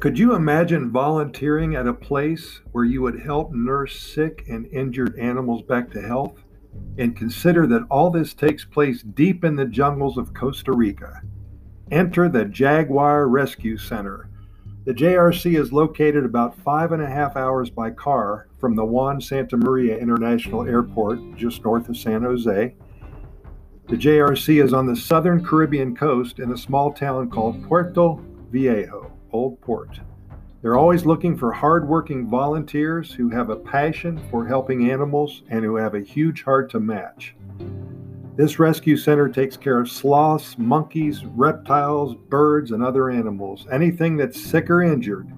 Could you imagine volunteering at a place where you would help nurse sick and injured animals back to health? And consider that all this takes place deep in the jungles of Costa Rica. Enter the Jaguar Rescue Center. The JRC is located about five and a half hours by car from the Juan Santamaria International Airport, just north of San Jose. The JRC is on the southern Caribbean coast in a small town called Puerto Viejo, Old Port. They're always looking for hardworking volunteers who have a passion for helping animals and who have a huge heart to match. This rescue center takes care of sloths, monkeys, reptiles, birds, and other animals. Anything that's sick or injured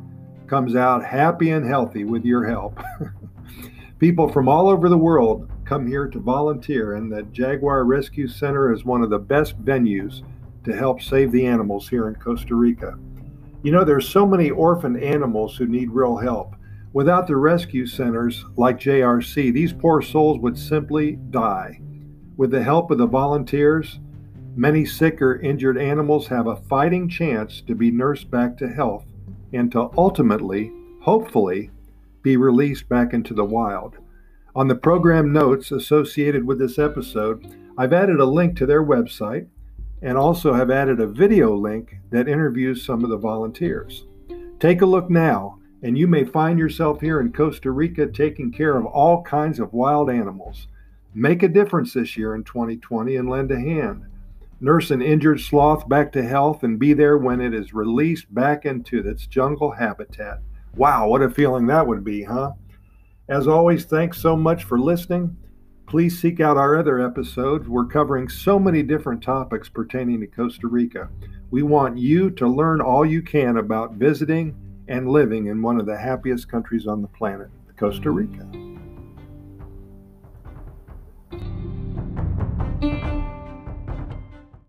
comes out happy and healthy with your help. People from all over the world come here to volunteer, and the Jaguar Rescue Center is one of the best venues to help save the animals here in Costa Rica. You know, there's so many orphaned animals who need real help. Without the rescue centers like JRC, these poor souls would simply die. With the help of the volunteers, many sick or injured animals have a fighting chance to be nursed back to health and to ultimately, hopefully, be released back into the wild. On the program notes associated with this episode, I've added a link to their website and also have added a video link that interviews some of the volunteers. Take a look now, and you may find yourself here in Costa Rica taking care of all kinds of wild animals. Make a difference this year in 2020 and lend a hand. Nurse an injured sloth back to health and be there when it is released back into its jungle habitat. Wow, what a feeling that would be, huh? As always, thanks so much for listening. Please seek out our other episodes. We're covering so many different topics pertaining to Costa Rica. We want you to learn all you can about visiting and living in one of the happiest countries on the planet, Costa Rica.